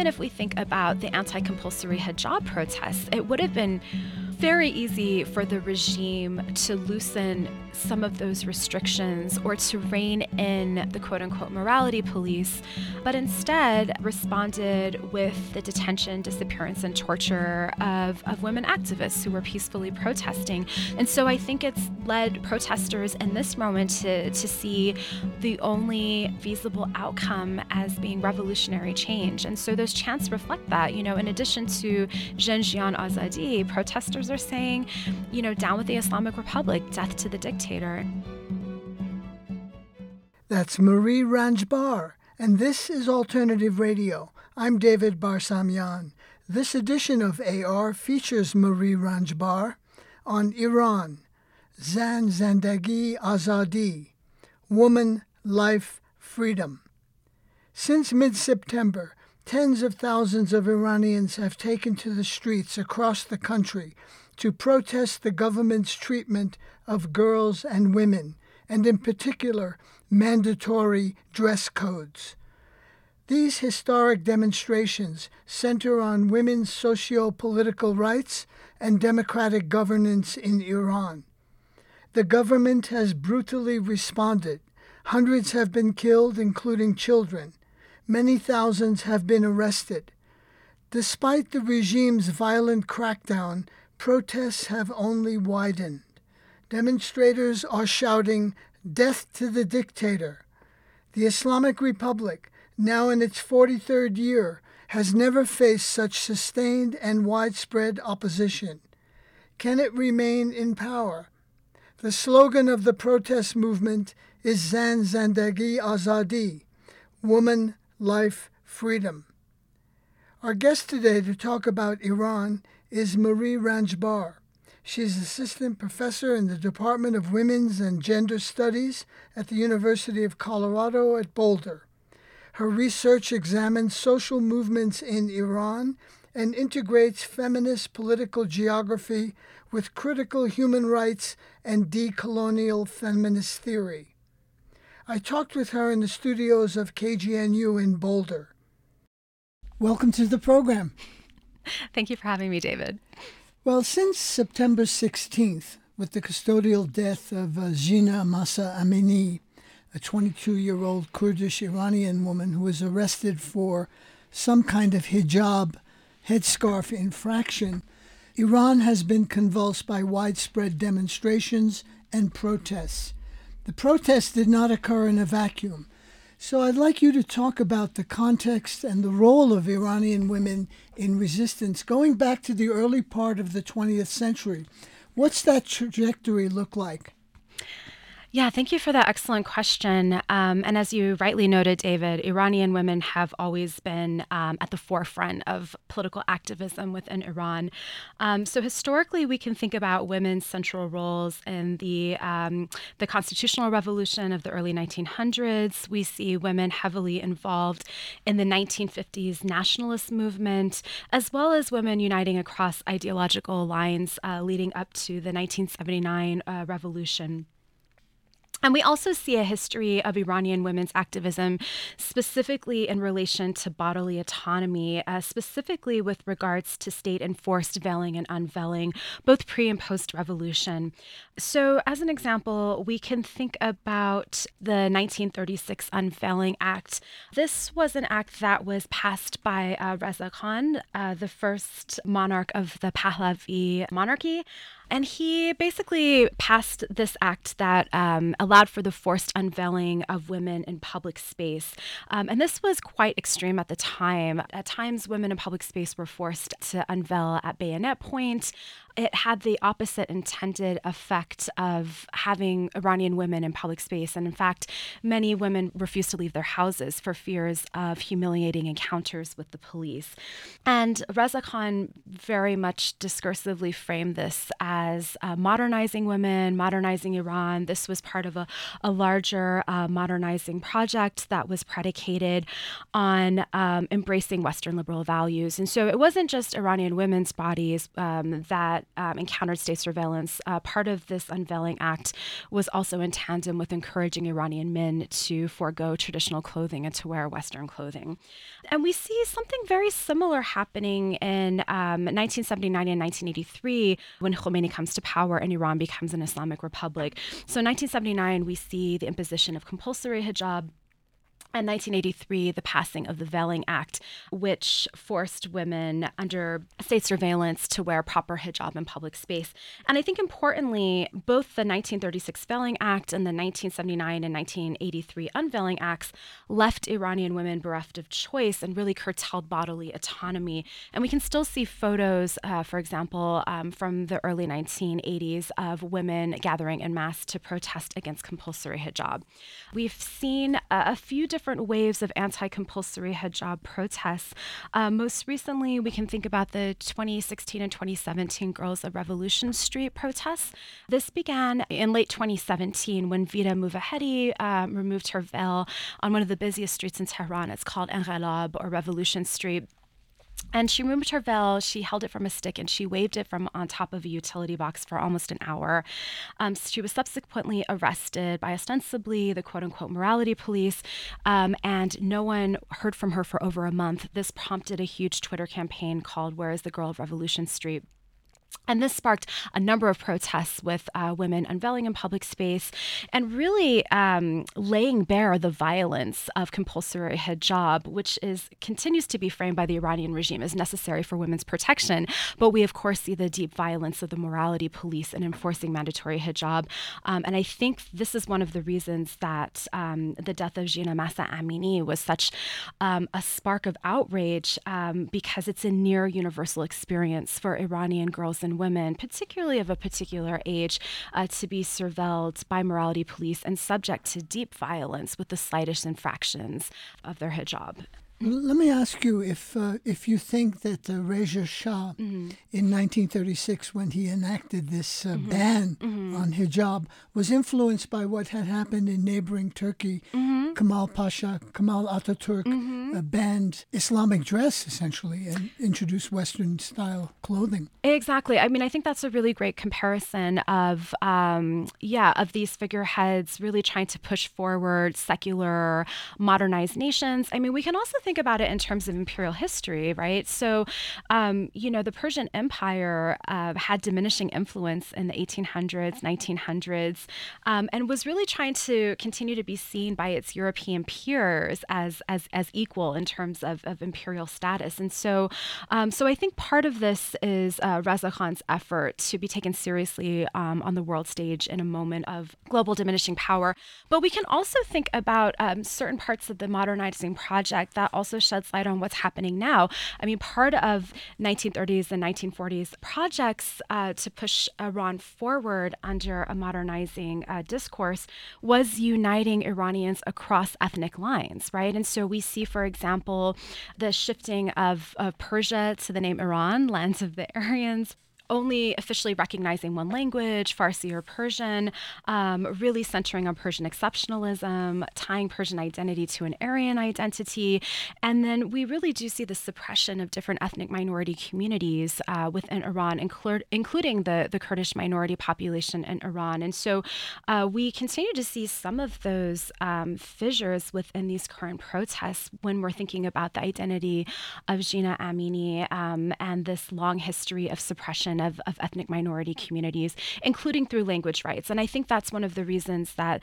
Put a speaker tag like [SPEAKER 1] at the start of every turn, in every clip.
[SPEAKER 1] even if we think about the anti compulsory hijab protests, it would have been very easy for the regime to loosen some of those restrictions or to rein in the quote unquote morality police, but instead responded with the detention, disappearance, and torture of, of women activists who were peacefully protesting. And so I think it's led protesters in this moment to, to see the only feasible outcome as being revolutionary change. And so those chants reflect that. You know, in addition to Jin Jiyan Azadi, protesters are saying, you know, down with the Islamic Republic, death to the dictator.
[SPEAKER 2] That's Marie Ranjbar, and this is Alternative Radio. I'm David Barsamian. This edition of AR features Marie Ranjbar on Iran, Zan Zendegi Azadi, Woman, Life, Freedom. Since mid September, tens of thousands of Iranians have taken to the streets across the country to protest the government's treatment of girls and women, and in particular, mandatory dress codes. These historic demonstrations center on women's socio political rights and democratic governance in Iran. The government has brutally responded. Hundreds have been killed, including children. Many thousands have been arrested. Despite the regime's violent crackdown, protests have only widened. Demonstrators are shouting, Death to the dictator. The Islamic Republic, now in its 43rd year, has never faced such sustained and widespread opposition. Can it remain in power? The slogan of the protest movement is Zan Zendegi Azadi, Woman, Life, Freedom. Our guest today to talk about Iran is Marie Ranjbar. She's assistant professor in the Department of Women's and Gender Studies at the University of Colorado at Boulder. Her research examines social movements in Iran and integrates feminist political geography with critical human rights and decolonial feminist theory. I talked with her in the studios of KGNU in Boulder. Welcome to the program.
[SPEAKER 1] Thank you for having me, David.
[SPEAKER 2] Well, since September 16th, with the custodial death of uh, Jina Mahsa Amini, a 22 year old Kurdish Iranian woman who was arrested for some kind of hijab headscarf infraction, Iran has been convulsed by widespread demonstrations and protests. The protests did not occur in a vacuum. So I'd like you to talk about the context and the role of Iranian women in resistance going back to the early part of the 20th century. What's that trajectory look like?
[SPEAKER 1] Yeah, thank you for that excellent question. Um, and as you rightly noted, David, Iranian women have always been um, at the forefront of political activism within Iran. Um, so historically, we can think about women's central roles in the um, the constitutional revolution of the early 1900s. We see women heavily involved in the 1950s nationalist movement, as well as women uniting across ideological lines uh, leading up to the 1979 uh, revolution. And we also see a history of Iranian women's activism, specifically in relation to bodily autonomy, uh, specifically with regards to state enforced veiling and unveiling, both pre and post revolution. So, as an example, we can think about the 1936 Unveiling Act. This was an act that was passed by uh, Reza Khan, uh, the first monarch of the Pahlavi monarchy. And he basically passed this act that um, allowed for the forced unveiling of women in public space. Um, and this was quite extreme at the time. At times, women in public space were forced to unveil at bayonet point it had the opposite intended effect of having Iranian women in public space. And in fact, many women refused to leave their houses for fears of humiliating encounters with the police. And Reza Khan very much discursively framed this as uh, modernizing women, modernizing Iran. This was part of a, a larger uh, modernizing project that was predicated on um, embracing Western liberal values. And so it wasn't just Iranian women's bodies um, that that um, encountered state surveillance, uh, part of this unveiling act was also in tandem with encouraging Iranian men to forego traditional clothing and to wear Western clothing. And we see something very similar happening in um, 1979 and 1983 when Khomeini comes to power and Iran becomes an Islamic republic. So, in 1979, we see the imposition of compulsory hijab in 1983, the passing of the Veiling Act, which forced women under state surveillance to wear proper hijab in public space. And I think importantly, both the 1936 Veiling Act and the 1979 and 1983 Unveiling Acts left Iranian women bereft of choice and really curtailed bodily autonomy. And we can still see photos, uh, for example, um, from the early 1980s of women gathering in mass to protest against compulsory hijab. We've seen uh, a few different different waves of anti compulsory hijab protests. Uh, most recently, we can think about the 2016 and 2017 Girls of Revolution Street protests. This began in late 2017 when Vida Movahedi um, removed her veil on one of the busiest streets in Tehran. It's called Enqilab or Revolution Street. And she removed her veil, she held it from a stick, and she waved it from on top of a utility box for almost an hour. Um, she was subsequently arrested by ostensibly the quote unquote morality police, um, and no one heard from her for over a month. This prompted a huge Twitter campaign called Where is the Girl of Revolution Street? And this sparked a number of protests with uh, women unveiling in public space and really um, laying bare the violence of compulsory hijab, which is continues to be framed by the Iranian regime as necessary for women's protection. But we, of course, see the deep violence of the morality police in enforcing mandatory hijab. Um, and I think this is one of the reasons that um, the death of Jina Mahsa Amini was such um, a spark of outrage um, because it's a near universal experience for Iranian girls and women, particularly of a particular age, uh, to be surveilled by morality police and subject to deep violence with the slightest infractions of their hijab.
[SPEAKER 2] Let me ask you if uh, if you think that uh, Reza Shah mm-hmm. in 1936, when he enacted this uh, mm-hmm. ban mm-hmm. on hijab, was influenced by what had happened in neighboring Turkey. Mm-hmm. Kemal Pasha, Kemal Ataturk mm-hmm. banned Islamic dress essentially and introduced Western style clothing.
[SPEAKER 1] Exactly. I mean, I think that's a really great comparison of um, yeah of these figureheads really trying to push forward secular, modernized nations. I mean, we can also think think about it in terms of imperial history, right? So, um, you know, the Persian Empire uh, had diminishing influence in the 1800s, 1900s, um, and was really trying to continue to be seen by its European peers as as as equal in terms of, of imperial status. And so, um, so I think part of this is uh, Reza Khan's effort to be taken seriously um, on the world stage in a moment of global diminishing power. But we can also think about um, certain parts of the modernizing project that also sheds light on what's happening now. I mean, part of 1930s and 1940s projects uh, to push Iran forward under a modernizing uh, discourse was uniting Iranians across ethnic lines, right? And so we see, for example, the shifting of, of Persia to the name Iran, lands of the Aryans only officially recognizing one language, Farsi or Persian, um, really centering on Persian exceptionalism, tying Persian identity to an Aryan identity. And then we really do see the suppression of different ethnic minority communities uh, within Iran, inclu- including the, the Kurdish minority population in Iran. And so uh, we continue to see some of those um, fissures within these current protests when we're thinking about the identity of Jina Amini um, and this long history of suppression of, of ethnic minority communities, including through language rights. And I think that's one of the reasons that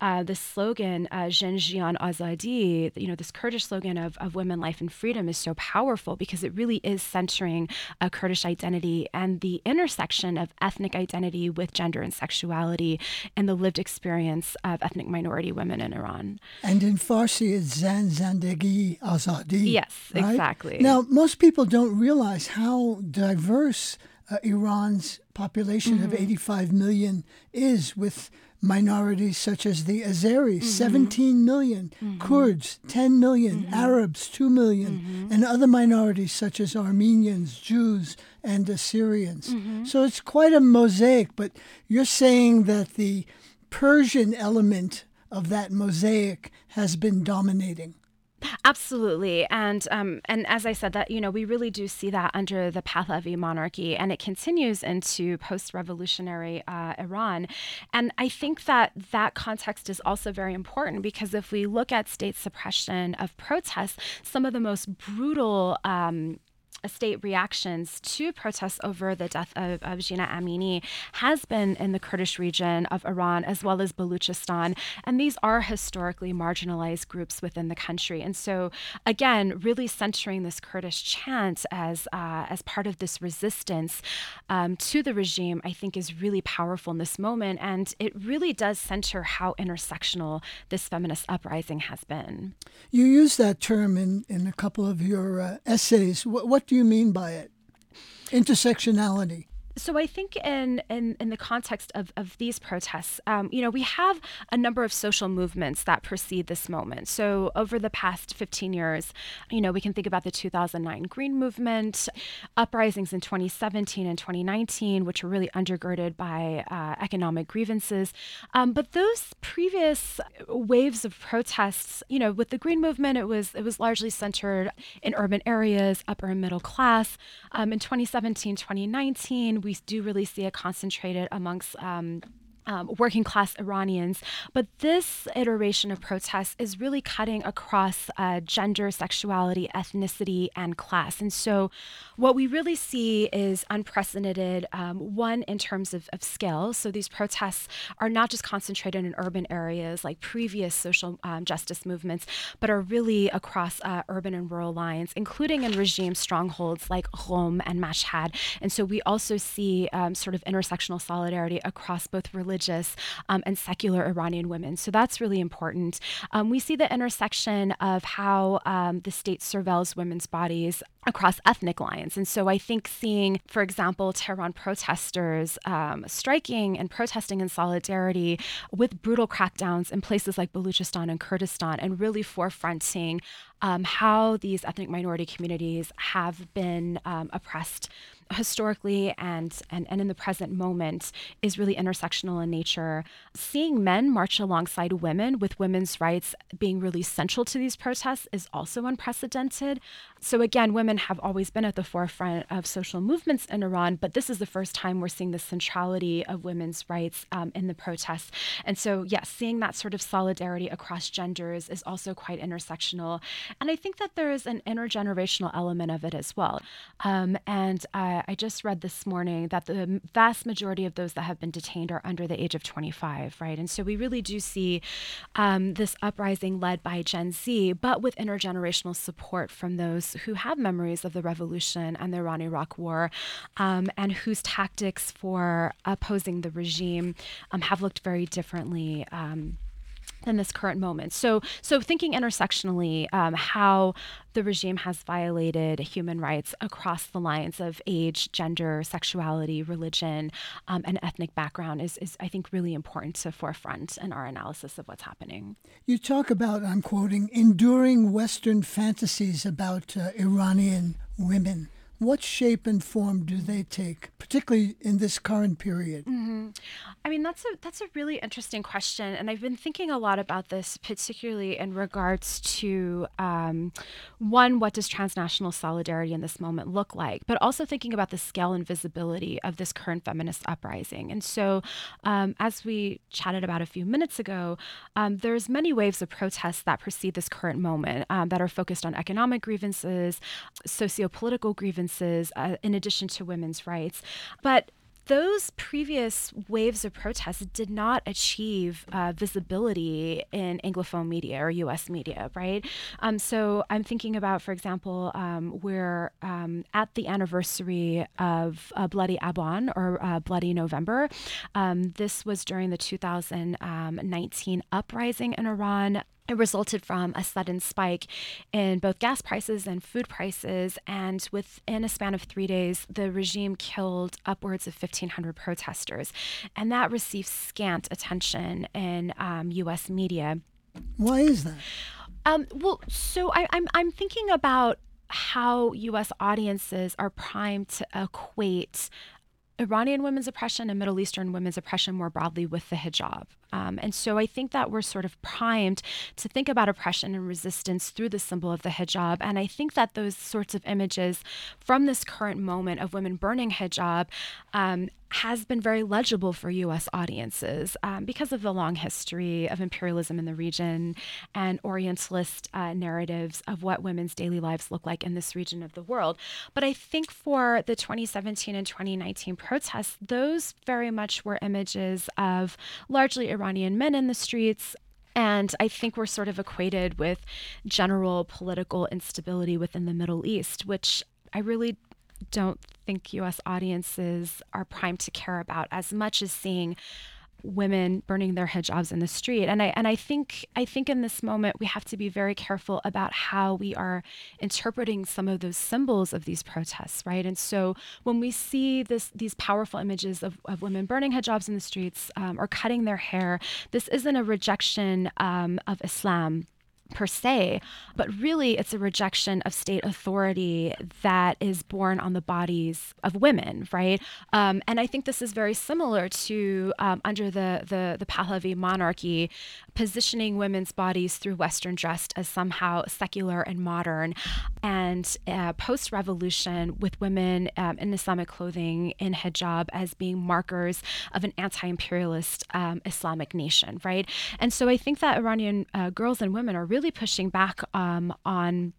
[SPEAKER 1] uh, the slogan, uh, Jiyan Azadi, you know, this Kurdish slogan of, of women, life, and freedom is so powerful because it really is centering a Kurdish identity and the intersection of ethnic identity with gender and sexuality and the lived experience of ethnic minority women in Iran.
[SPEAKER 2] And in Farsi, it's Zan Zendegi Azadi.
[SPEAKER 1] Yes, right? exactly.
[SPEAKER 2] Now, most people don't realize how diverse uh, Iran's population mm-hmm. of 85 million is, with minorities such as the Azeris, mm-hmm. 17 million, mm-hmm. Kurds, 10 million, mm-hmm. Arabs, 2 million, mm-hmm. and other minorities such as Armenians, Jews, and Assyrians. Mm-hmm. So it's quite a mosaic, but you're saying that the Persian element of that mosaic has been dominating.
[SPEAKER 1] Absolutely, and um, and as I said, that you know we really do see that under the Pahlavi monarchy, and it continues into post-revolutionary uh, Iran, and I think that that context is also very important because if we look at state suppression of protests, some of the most brutal um, state reactions to protests over the death of, of Jina Amini has been in the Kurdish region of Iran as well as Baluchistan. And these are historically marginalized groups within the country. And so, again, really centering this Kurdish chant as, uh, as part of this resistance um, to the regime, I think is really powerful in this moment. And it really does center how intersectional this feminist uprising has been.
[SPEAKER 2] You use that term in, in a couple of your uh, essays. What, what do you mean by it? Intersectionality
[SPEAKER 1] so I think in in, in the context of, of these protests, um, you know, we have a number of social movements that precede this moment. So over the past 15 years, you know, we can think about the 2009 Green Movement, uprisings in 2017 and 2019, which were really undergirded by uh, economic grievances. Um, but those previous waves of protests, you know, with the Green Movement, it was it was largely centered in urban areas, upper and middle class. Um, in 2017, 2019, we do really see it concentrated amongst um, um, working class Iranians. But this iteration of protests is really cutting across uh, gender, sexuality, ethnicity, and class. And so, what we really see is unprecedented, um, one, in terms of, of scale. So, these protests are not just concentrated in urban areas like previous social um, justice movements, but are really across uh, urban and rural lines, including in regime strongholds like Qom and Mashhad. And so, we also see um, sort of intersectional solidarity across both religion religious um, and secular Iranian women. So that's really important. Um, we see the intersection of how um, the state surveils women's bodies across ethnic lines. And so I think seeing, for example, Tehran protesters um, striking and protesting in solidarity with brutal crackdowns in places like Baluchistan and Kurdistan and really forefronting um, how these ethnic minority communities have been um, oppressed historically and, and and in the present moment is really intersectional in nature. Seeing men march alongside women with women's rights being really central to these protests is also unprecedented. So again, women have always been at the forefront of social movements in Iran, but this is the first time we're seeing the centrality of women's rights um, in the protests. And so, yes, seeing that sort of solidarity across genders is also quite intersectional. And I think that there is an intergenerational element of it as well. Um, and uh, I just read this morning that the vast majority of those that have been detained are under the age of 25, right? And so we really do see um, this uprising led by Gen Z, but with intergenerational support from those who have memories of the revolution and the Iran Iraq War, um, and whose tactics for opposing the regime um, have looked very differently. Um, in this current moment. So, so thinking intersectionally, um, how the regime has violated human rights across the lines of age, gender, sexuality, religion, um, and ethnic background is, is, I think, really important to forefront in our analysis of what's happening.
[SPEAKER 2] You talk about, I'm quoting, enduring Western fantasies about uh, Iranian women what shape and form do they take, particularly in this current period?
[SPEAKER 1] Mm-hmm. I mean, that's a that's a really interesting question, and I've been thinking a lot about this, particularly in regards to um, one, what does transnational solidarity in this moment look like, but also thinking about the scale and visibility of this current feminist uprising. And so, um, as we chatted about a few minutes ago, um, there's many waves of protests that precede this current moment um, that are focused on economic grievances, socio-political grievances grievances uh, in addition to women's rights. But those previous waves of protests did not achieve uh, visibility in Anglophone media or US media, right? Um, so I'm thinking about, for example, um, we're um, at the anniversary of uh, Bloody Aban or uh, Bloody November. Um, this was during the 2019 uprising in Iran. It resulted from a sudden spike in both gas prices and food prices. And within a span of three days, the regime killed upwards of 1,500 protesters. And that received scant attention in um, US media.
[SPEAKER 2] Why is that?
[SPEAKER 1] Um, well, so I, I'm, I'm thinking about how US audiences are primed to equate Iranian women's oppression and Middle Eastern women's oppression more broadly with the hijab. Um, and so I think that we're sort of primed to think about oppression and resistance through the symbol of the hijab. And I think that those sorts of images from this current moment of women burning hijab um, has been very legible for US audiences um, because of the long history of imperialism in the region and Orientalist uh, narratives of what women's daily lives look like in this region of the world. But I think for the 2017 and 2019 protests, those very much were images of largely Iranian men in the streets, and I think we're sort of equated with general political instability within the Middle East, which I really don't think US audiences are primed to care about as much as seeing women burning their hijabs in the street. And i and i think i think in this moment we have to be very careful about how we are interpreting some of those symbols of these protests right? And so when we see this these powerful images of, of women burning hijabs in the streets um, or cutting their hair this isn't a rejection um, of islam per se, but really it's a rejection of state authority that is born on the bodies of women, right? Um, and I think this is very similar to um, under the, the, the Pahlavi monarchy, positioning women's bodies through Western dress as somehow secular and modern. And uh, post revolution, with women um, in Islamic clothing in hijab as being markers of an anti imperialist um, Islamic nation, right? And so I think that Iranian uh, girls and women are really really pushing back um, on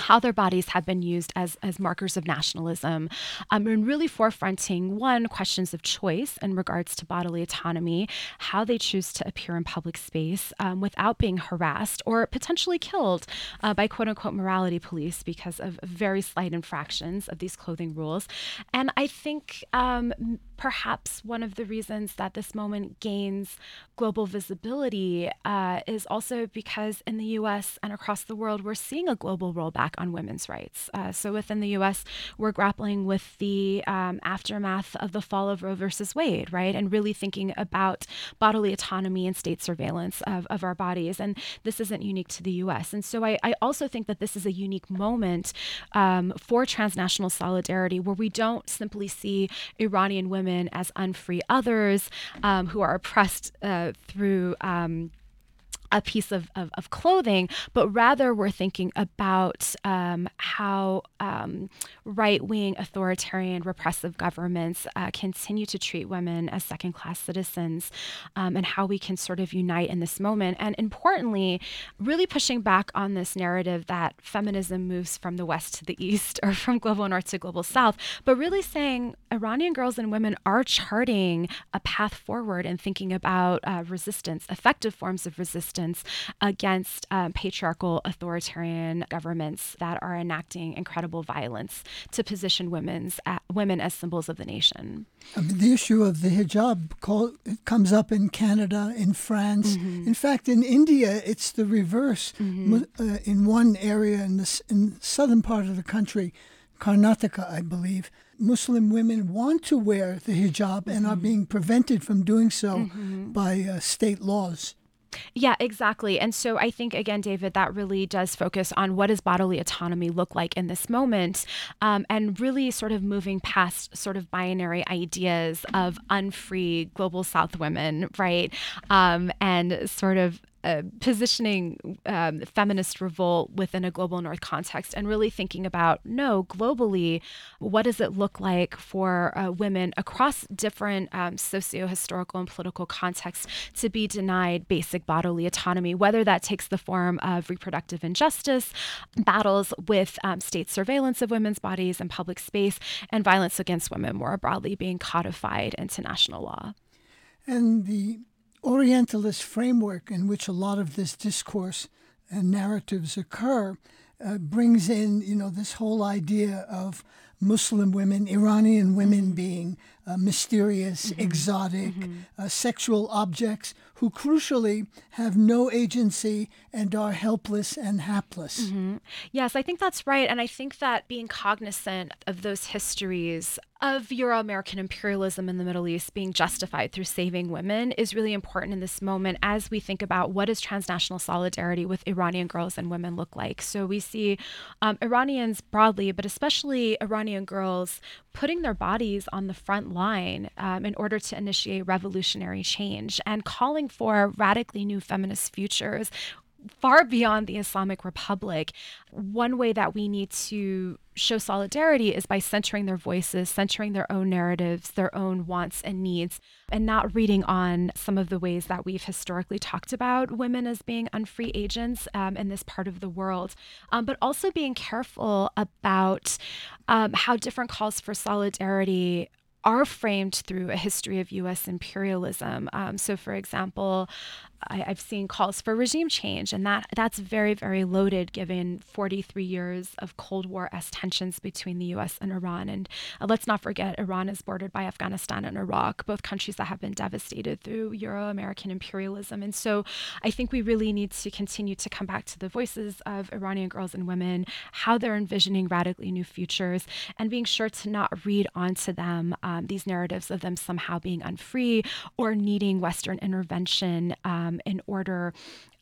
[SPEAKER 1] how their bodies have been used as, as markers of nationalism um, and really forefronting one questions of choice in regards to bodily autonomy how they choose to appear in public space um, without being harassed or potentially killed uh, by quote unquote morality police because of very slight infractions of these clothing rules. And i think um, perhaps one of the reasons that this moment gains global visibility uh, is also because in the US and across the world, we're seeing a global rollback on women's rights. Uh, so within the US, we're grappling with the um, aftermath of the fall of Roe versus Wade, right? And really thinking about bodily autonomy and state surveillance of, of our bodies. And this isn't unique to the US. And so I, I also think that this is a unique moment um, for transnational solidarity where we don't simply see Iranian women women as unfree others um, who are oppressed uh, through. Um, a piece of, of, of, clothing, but rather we're thinking about um, how um, right wing, authoritarian, repressive governments uh, continue to treat women as second class citizens um, and how we can sort of unite in this moment. And importantly, really pushing back on this narrative that feminism moves from the West to the East or from global North to global South, but really saying Iranian girls and women are charting a path forward and thinking about uh, resistance, effective forms of resistance resistance against um, patriarchal authoritarian governments that are enacting incredible violence to position women's uh, women as symbols of the nation.
[SPEAKER 2] I mean, the issue of the hijab call, comes up in Canada, in France. Mm-hmm. In fact, in India, it's the reverse. Mm-hmm. Uh, in one area in the in southern part of the country, Karnataka, I believe, Muslim women want to wear the hijab mm-hmm. and are mm-hmm. being prevented from doing so mm-hmm. by uh, state laws.
[SPEAKER 1] Yeah, exactly. And so I think, again, David, that really does focus on what does bodily autonomy look like in this moment um, and really sort of moving past sort of binary ideas of unfree global South women, right? Um, and sort of uh, positioning um, feminist revolt within a global north context and really thinking about no globally what does it look like for uh, women across different um, socio-historical and political contexts to be denied basic bodily autonomy whether that takes the form of reproductive injustice battles with um, state surveillance of women's bodies and public space and violence against women more broadly being codified into national law.
[SPEAKER 2] And the Orientalist framework in which a lot of this discourse and narratives occur uh, brings in, you know, this whole idea of Muslim women, Iranian women mm-hmm. being uh, mysterious, mm-hmm. exotic, mm-hmm. Uh, sexual objects who crucially have no agency and are helpless and hapless.
[SPEAKER 1] Mm-hmm. Yes, I think that's right. And I think that being cognizant of those histories of Euro American imperialism in the Middle East being justified through saving women is really important in this moment as we think about what does transnational solidarity with Iranian girls and women look like. So we see um, Iranians broadly, but especially Iranian girls putting their bodies on the front line um, in order to initiate revolutionary change and calling for radically new feminist futures far beyond the Islamic Republic. One way that we need to show solidarity is by centering their voices, centering their own narratives, their own wants and needs, and not reading on some of the ways that we've historically talked about women as being unfree agents um, in this part of the world, um, but also being careful about um, how different calls for solidarity are framed through a history of US imperialism. Um, so, for example, I, have seen calls for regime change, and that that's very, very loaded given 43 years of Cold War s tensions between the U.S. and Iran. And uh, let's not forget, Iran is bordered by Afghanistan and Iraq, both countries that have been devastated through Euro-American imperialism. And so, I think we really need to continue to come back to the voices of Iranian girls and women, how they're envisioning radically new futures, and being sure to not read onto them um, these narratives of them somehow being unfree or needing Western intervention. Um, um, in order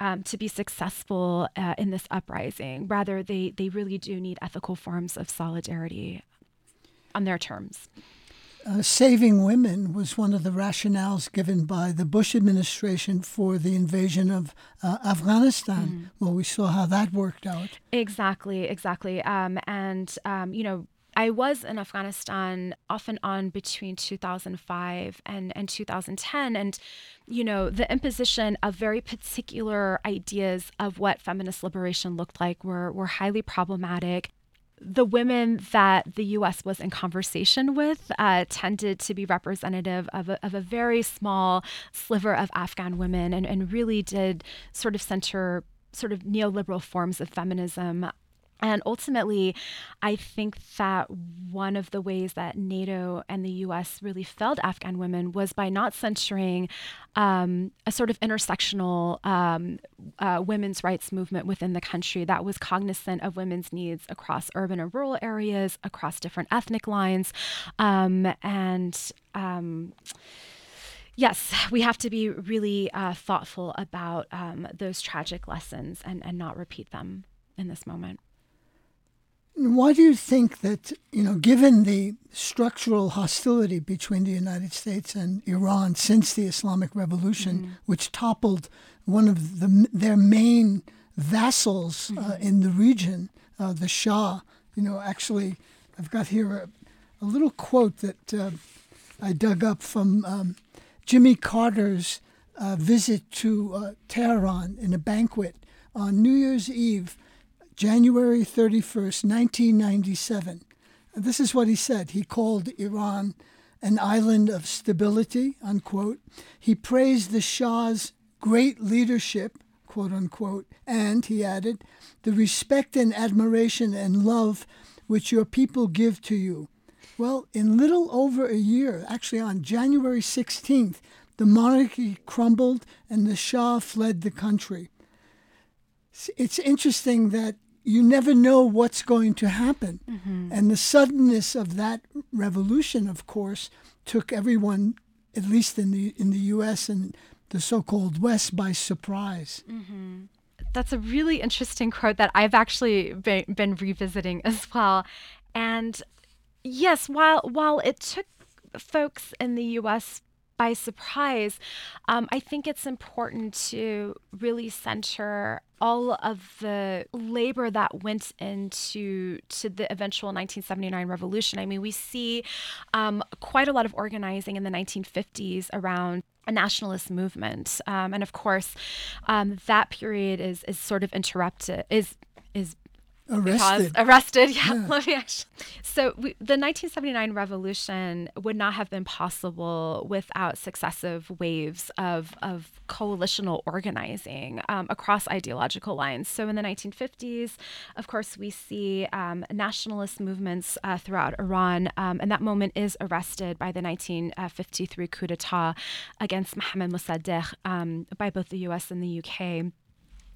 [SPEAKER 1] um, to be successful uh, in this uprising. Rather, they, they really do need ethical forms of solidarity on their terms.
[SPEAKER 2] Uh, saving women was one of the rationales given by the Bush administration for the invasion of uh, Afghanistan. Mm. Well, we saw how that worked out.
[SPEAKER 1] Exactly, exactly. Um, and, um, you know, I was in Afghanistan off and on between 2005 and, and 2010. And, you know, the imposition of very particular ideas of what feminist liberation looked like were, were highly problematic the women that the US was in conversation with uh, tended to be representative of a, of a very small sliver of Afghan women and, and really did sort of center sort of neoliberal forms of feminism and ultimately, I think that one of the ways that NATO and the US really failed Afghan women was by not censuring um, a sort of intersectional um, uh, women's rights movement within the country that was cognizant of women's needs across urban and rural areas, across different ethnic lines. Um, and um, yes, we have to be really uh, thoughtful about um, those tragic lessons and, and not repeat them in this moment.
[SPEAKER 2] Why do you think that, you know, given the structural hostility between the United States and Iran since the Islamic Revolution, mm-hmm. which toppled one of the, their main vassals uh, mm-hmm. uh, in the region, uh, the Shah, you know, actually, I've got here a, a little quote that uh, I dug up from um, Jimmy Carter's uh, visit to uh, Tehran in a banquet on New Year's Eve January 31st, 1997. This is what he said. He called Iran an island of stability, unquote. He praised the Shah's great leadership, quote unquote, and, he added, the respect and admiration and love which your people give to you. Well, in little over a year, actually on January 16th, the monarchy crumbled and the Shah fled the country. It's interesting that you never know what's going to happen. Mm-hmm. And the suddenness of that revolution, of course, took everyone, at least in the in the U.S. and the so-called West, by surprise.
[SPEAKER 1] Mm-hmm. That's a really interesting quote that I've actually been, been revisiting as well. And yes, while while it took folks in the U.S by surprise, um, I think it's important to really center all of the labor that went into to the eventual 1979 revolution. I mean, we see um, quite a lot of organizing in the 1950s around a nationalist movement, um, and of course, um, that period is is sort of interrupted is is
[SPEAKER 2] arrested.
[SPEAKER 1] arrested, yeah. yeah. Let me actually. So we, the 1979 revolution would not have been possible without successive waves of of coalitional organizing um, across ideological lines. So in the 1950s, of course, we see um, nationalist movements uh, throughout Iran, um, and that moment is arrested by the 1953 coup d'état against Mohammad Mossadegh um, by both the U.S. and the U.K.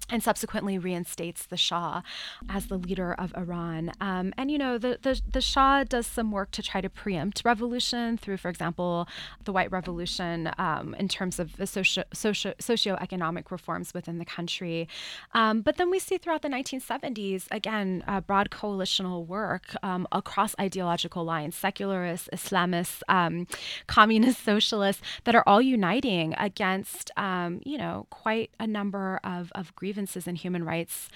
[SPEAKER 1] and subsequently reinstates the Shah as the leader of Iran. Um, and you know, the, the, the Shah does some work to try to preempt revolution through, for example, the White Revolution um, in terms of the socio, socio socioeconomic reforms within the country. Um, but then we see throughout the 1970s again uh, broad coalitional work um, across ideological lines, secularists, Islamists, um, communist, socialists, that are all uniting against um, you know quite a number of of grievances grievances and human rights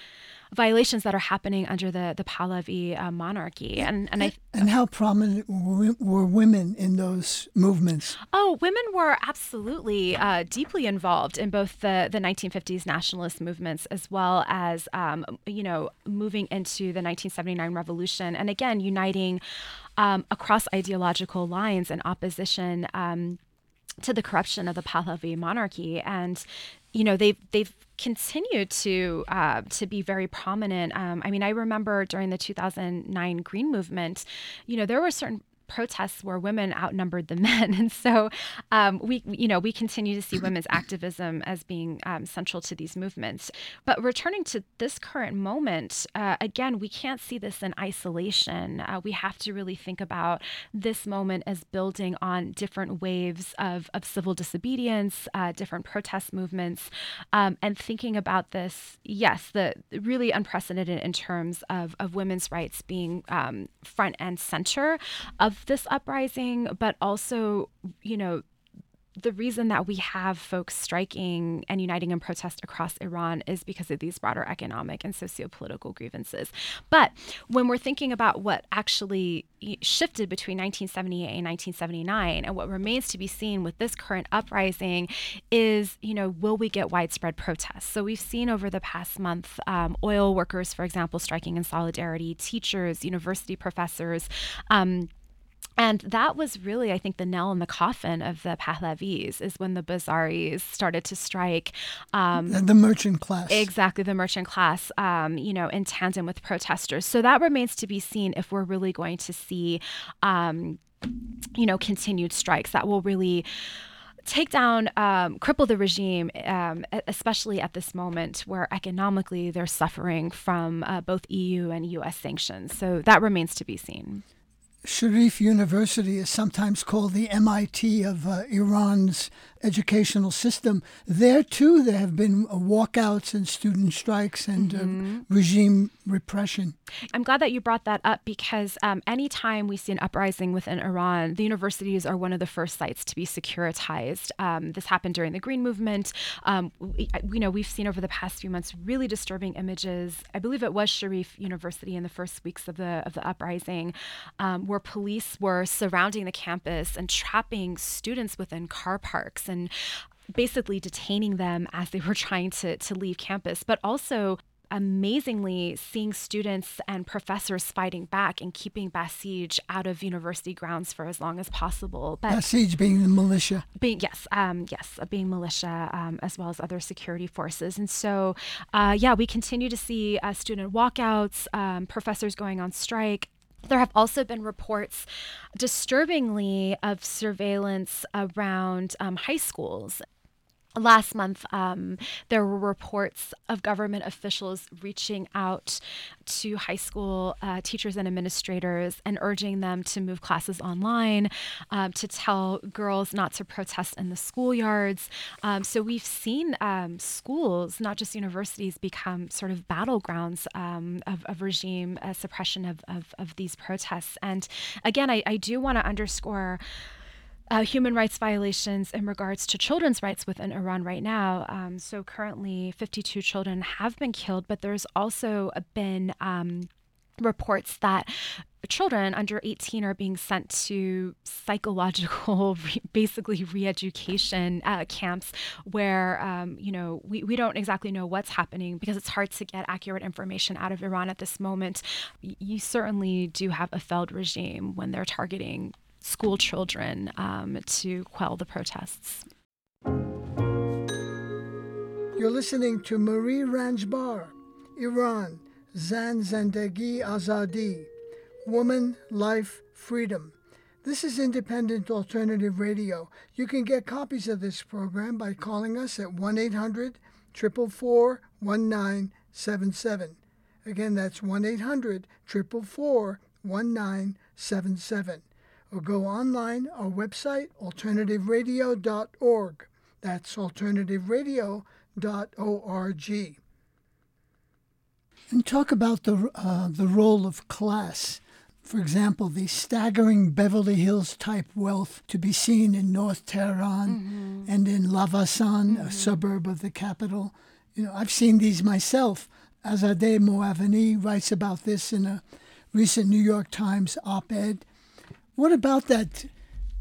[SPEAKER 1] violations that are happening under the the Pahlavi uh, monarchy. And and I
[SPEAKER 2] and how prominent were women in those movements?
[SPEAKER 1] Oh, women were absolutely uh, deeply involved in both the the 1950s nationalist movements as well as um, you know moving into the 1979 revolution, and again uniting um, across ideological lines and opposition. Um, to the corruption of the Pahlavi monarchy, and you know they've they've continued to uh, to be very prominent. Um, I mean, I remember during the 2009 Green Movement, you know, there were certain protests where women outnumbered the men, and so um, we, you know, we continue to see women's activism as being um, central to these movements. But returning to this current moment, uh, again, we can't see this in isolation. Uh, we have to really think about this moment as building on different waves of, of civil disobedience, uh, different protest movements, um, and thinking about this, yes, the really unprecedented in terms of, of women's rights being um, front and center of this uprising, but also, you know, the reason that we have folks striking and uniting in protest across Iran is because of these broader economic and socio-political grievances. But when we're thinking about what actually shifted between 1978 and 1979 and what remains to be seen with this current uprising is, you know, will we get widespread protests? So we've seen over the past month um, oil workers, for example, striking in solidarity, teachers, university professors, um, and that was really, I think, the nail in the coffin of the Pahlavis is when the Bazaris started to strike.
[SPEAKER 2] Um, the merchant class.
[SPEAKER 1] Exactly, the merchant class, um, you know, in tandem with protesters. So that remains to be seen if we're really going to see, um, you know, continued strikes that will really take down, um, cripple the regime, um, especially at this moment where economically they're suffering from uh, both EU and US sanctions. So that remains to be seen.
[SPEAKER 2] Sharif University is sometimes called the MIT of uh, Iran's educational system. There, too, there have been walkouts and student strikes and uh, mm-hmm. uh, regime repression.
[SPEAKER 1] I'm glad that you brought that up because um, anytime we see an uprising within Iran, the universities are one of the first sites to be securitized. Um, this happened during the Green Movement. Um, we, you know, we've seen over the past few months really disturbing images. I believe it was Sharif University in the first weeks of the of the uprising um, where police were surrounding the campus and trapping students within car parks and basically detaining them as they were trying to, to leave campus, but also amazingly seeing students and professors fighting back and keeping Basij out of university grounds for as long as possible.
[SPEAKER 2] But Basij being the militia.
[SPEAKER 1] Being yes, um, yes, being militia um, as well as other security forces. And so, uh, yeah, we continue to see uh, student walkouts, um, professors going on strike. There have also been reports, disturbingly, of surveillance around um, high schools last month, um, there were reports of government officials reaching out to high school uh, teachers and administrators and urging them to move classes online, um, to tell girls not to protest in the schoolyards. Um, so we've seen um, schools, not just universities, become sort of battlegrounds um, of, of, regime uh, suppression of, of, of, these protests. And again, I, I do want to underscore uh, human rights violations in regards to children's rights within Iran right now. Um, so currently, 52 children have been killed, but there's also been um, reports that children under 18 are being sent to psychological basically re-education uh, camps where um, you know we, we don't exactly know what's happening because it's hard to get accurate information out of iran at this moment you certainly do have a failed regime when they're targeting school children um, to quell the protests.
[SPEAKER 2] You're listening to Marie Ranjbar, Iran, Zan Zendegi Azadi, Woman, Life, Freedom. This is Independent Alternative Radio. You can get copies of this program by calling us at 1 800 444 1977. Again, that's 1 800 444 1977. Or go online, our website, alternativeradio.org. That's alternativeradio.org. And talk about the, uh, the role of class. For example, the staggering Beverly Hills type wealth to be seen in North Tehran mm-hmm. and in Lavasan, mm-hmm. a suburb of the capital. You know, I've seen these myself. Azadeh Moaveni writes about this in a recent New York Times op ed. What about that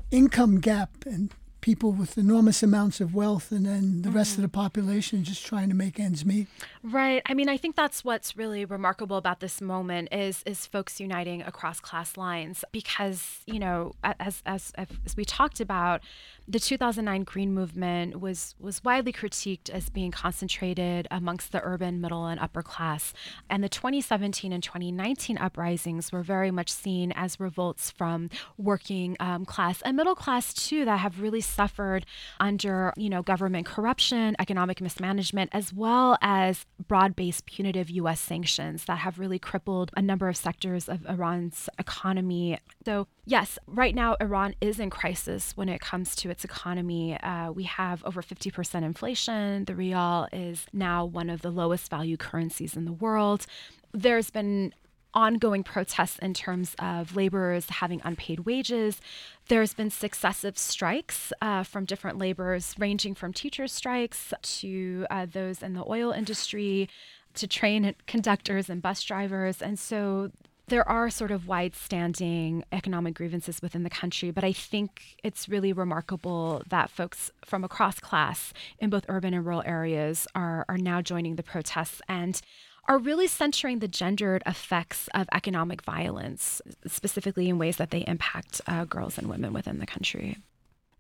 [SPEAKER 2] income gap and people with enormous amounts of wealth and then the rest mm. of the population just trying to make ends meet.
[SPEAKER 1] Right. I mean, I think that's what's really remarkable about this moment is is folks uniting across class lines because, you know, as as as we talked about, the 2009 Green Movement was was widely critiqued as being concentrated amongst the urban middle and upper class, and the 2017 and 2019 uprisings were very much seen as revolts from working um, class and middle class too that have really suffered under you know government corruption, economic mismanagement, as well as broad-based punitive U.S. sanctions that have really crippled a number of sectors of Iran's economy. So yes, right now Iran is in crisis when it comes to its economy. Uh, we have over 50% inflation. The rial is now one of the lowest value currencies in the world. There's been ongoing protests in terms of laborers having unpaid wages. There's been successive strikes uh, from different laborers, ranging from teacher strikes to uh, those in the oil industry, to train conductors and bus drivers. And so there are sort of wide standing economic grievances within the country, but I think it's really remarkable that folks from across class in both urban and rural areas are, are now joining the protests and are really centering the gendered effects of economic violence, specifically in ways that they impact uh, girls and women within the country.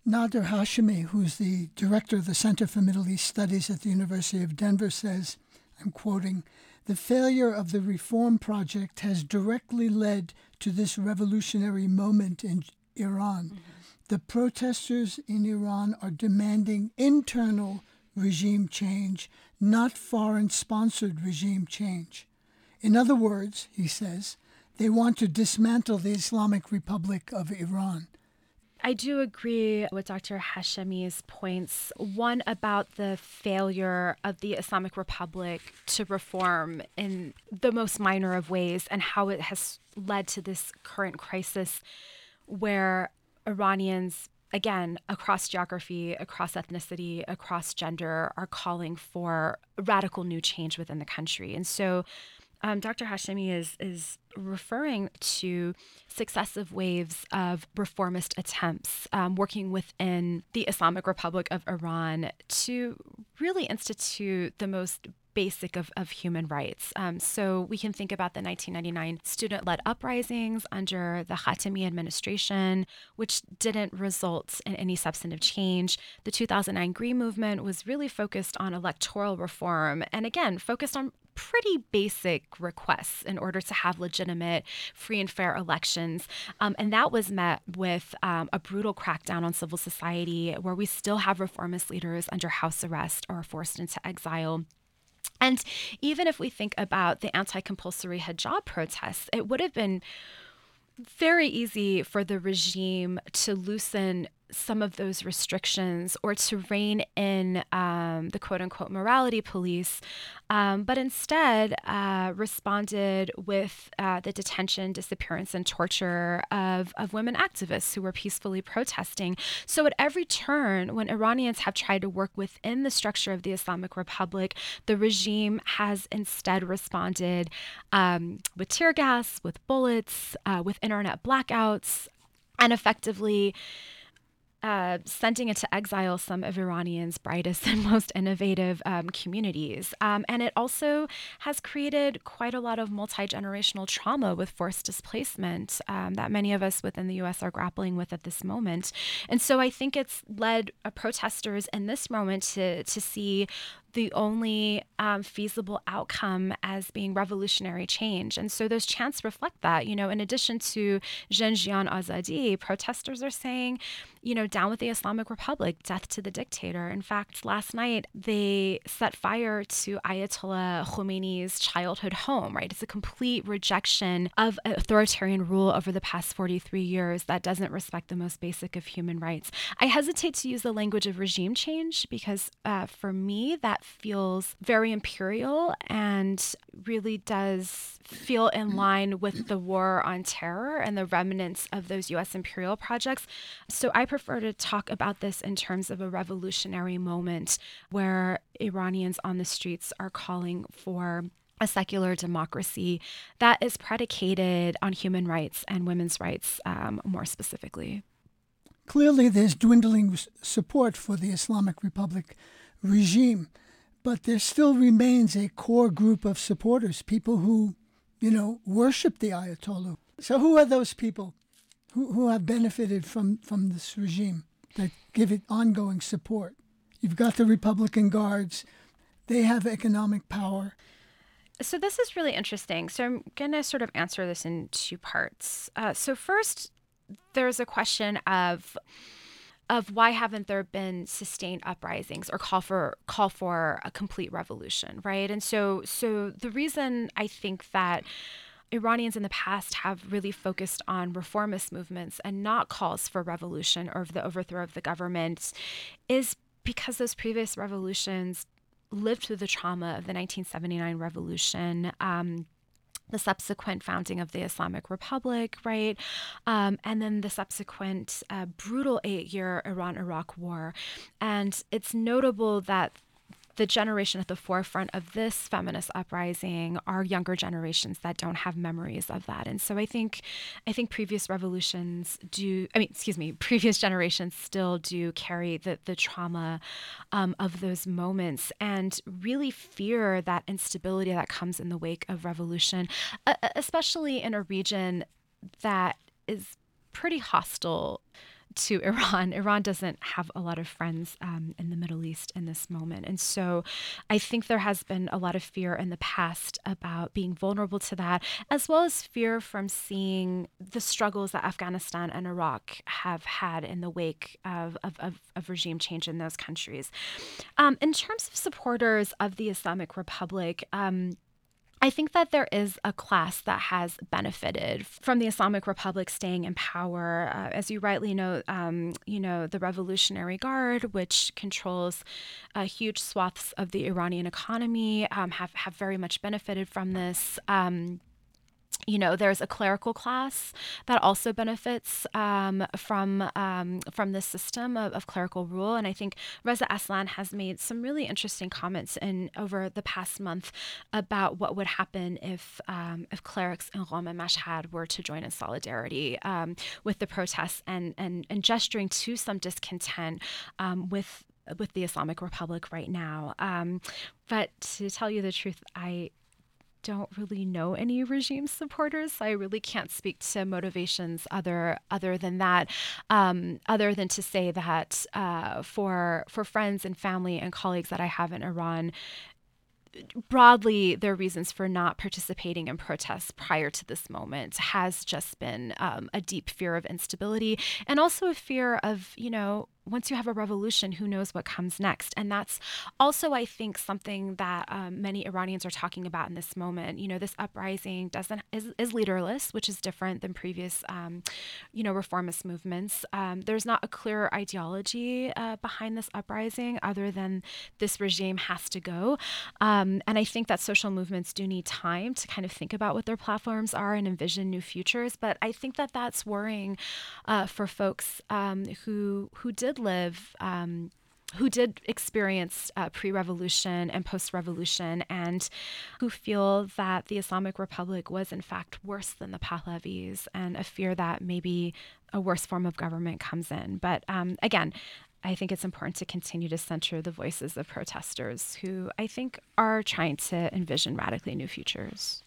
[SPEAKER 2] Nader Hashemi, who's the director of the Center for Middle East Studies at the University of Denver, says, I'm quoting, the failure of the reform project has directly led to this revolutionary moment in Iran. Mm-hmm. The protesters in Iran are demanding internal regime change, not foreign sponsored regime change. In other words, he says, they want to dismantle the Islamic Republic of Iran.
[SPEAKER 1] I do agree with Dr. Hashemi's points. One about the failure of the Islamic Republic to reform in the most minor of ways and how it has led to this current crisis where Iranians again, across geography, across ethnicity, across gender, are calling for radical new change within the country. And so um, Dr. Hashemi is is referring to successive waves of reformist attempts um, working within the Islamic Republic of Iran to really institute the most basic of, of human rights. Um, so we can think about the 1999 student led uprisings under the Khatami administration, which didn't result in any substantive change. The 2009 Green Movement was really focused on electoral reform and again, focused on pretty basic requests in order to have legitimate, free and fair elections. Um, and that was met with um, a brutal crackdown on civil society, where we still have reformist leaders under house arrest or forced into exile. And even if we think about the anti compulsory hijab protests, it would have been very easy for the regime to loosen some of those restrictions or to rein in um, the quote unquote morality police, um, but instead uh, responded with uh, the detention, disappearance, and torture of, of women activists who were peacefully protesting. So, at every turn, when Iranians have tried to work within the structure of the Islamic Republic, the regime has instead responded um, with tear gas, with bullets, uh, with internet blackouts, and effectively uh, sending into exile some of Iranians' brightest and most innovative um, communities. Um, and it also has created quite a lot of multi generational trauma with forced displacement um, that many of us within the US are grappling with at this moment. And so I think it's led uh, protesters in this moment to, to see the only um, feasible outcome as being revolutionary change. And so those chants reflect that. You know, in addition to Jin Jiyan Azadi, protesters are saying, you know, down with the Islamic Republic, death to the dictator. In fact, last night they set fire to Ayatollah Khomeini's childhood home, right? It's a complete rejection of authoritarian rule over the past 43 years that doesn't respect the most basic of human rights. I hesitate to use the language of regime change because uh, for me, that feels very imperial and really does feel in line with the war on terror and the remnants of those US imperial projects. So I prefer to talk about this in terms of a revolutionary moment where Iranians on the streets are calling for a secular democracy that is predicated on human rights and women's rights um, more specifically.
[SPEAKER 2] Clearly, there's dwindling support for the Islamic Republic regime, but there still remains a core group of supporters, people who, you know, worship the Ayatollah. So, who are those people who, who have benefited from, from this regime that give it ongoing support? You've got the Republican Guards, they have economic power.
[SPEAKER 1] So, this is really interesting. So, I'm going to sort of answer this in two parts. Uh, so, first, there's a question of of why haven't there been sustained uprisings or call for call for a complete revolution right and so so the reason i think that Iranians in the past have really focused on reformist movements and not calls for revolution or the overthrow of the government is because those previous revolutions lived through the trauma of the 1979 revolution. Um, the subsequent founding of the Islamic Republic, right? Um, and then the subsequent uh, brutal eight year Iran Iraq war. And it's notable that the generation at the forefront of this feminist uprising are younger generations that don't have memories of that. And so I think I think previous revolutions do I mean, excuse me, previous generations still do carry the the trauma um, of those moments and really fear that instability that comes in the wake of revolution, especially in a region that is pretty hostile to Iran. Iran doesn't have a lot of friends um, in the Middle East in this moment. And so I think there has been a lot of fear in the past about being vulnerable to that, as well as fear from seeing the struggles that Afghanistan and Iraq have had in the wake of, of, of, of regime change in those countries. Um, in terms of supporters of the Islamic Republic, um, I think that there is a class that has benefited from the Islamic Republic staying in power. Uh, as you rightly know, um, you know the Revolutionary Guard, which controls uh, huge swaths of the Iranian economy, um, have have very much benefited from this. Um, you know, there's a clerical class that also benefits um, from um, from this system of, of, clerical rule, and I think Reza Aslan has made some really interesting comments in over the past month about what would happen if um, if clerics in Qom and Mashhad were to join in solidarity um, with the protests and and and gesturing to some discontent um, with with the Islamic Republic right now. Um, but to tell you the truth, I don't really know any regime supporters. So I really can't speak to motivations other other than that, um, other than to say that uh, for for friends and family and colleagues that I have in Iran, broadly, their reasons for not participating in protests prior to this moment has just been um, a deep fear of instability and also a fear of, you know, once you have a revolution, who knows what comes next? And that's also, I think, something that um, many Iranians are talking about in this moment. You know, this uprising doesn't is, is leaderless, which is different than previous, um, you know, reformist movements. Um, there's not a clear ideology uh, behind this uprising, other than this regime has to go. Um, and I think that social movements do need time to kind of think about what their platforms are and envision new futures. But I think that that's worrying uh, for folks um, who who did live. Um, who did experience uh, pre revolution and post revolution, and who feel that the Islamic Republic was, in fact, worse than the Pahlavis, and a fear that maybe a worse form of government comes in. But um, again, I think it's important to continue to center the voices of protesters who I think are trying to envision radically new futures.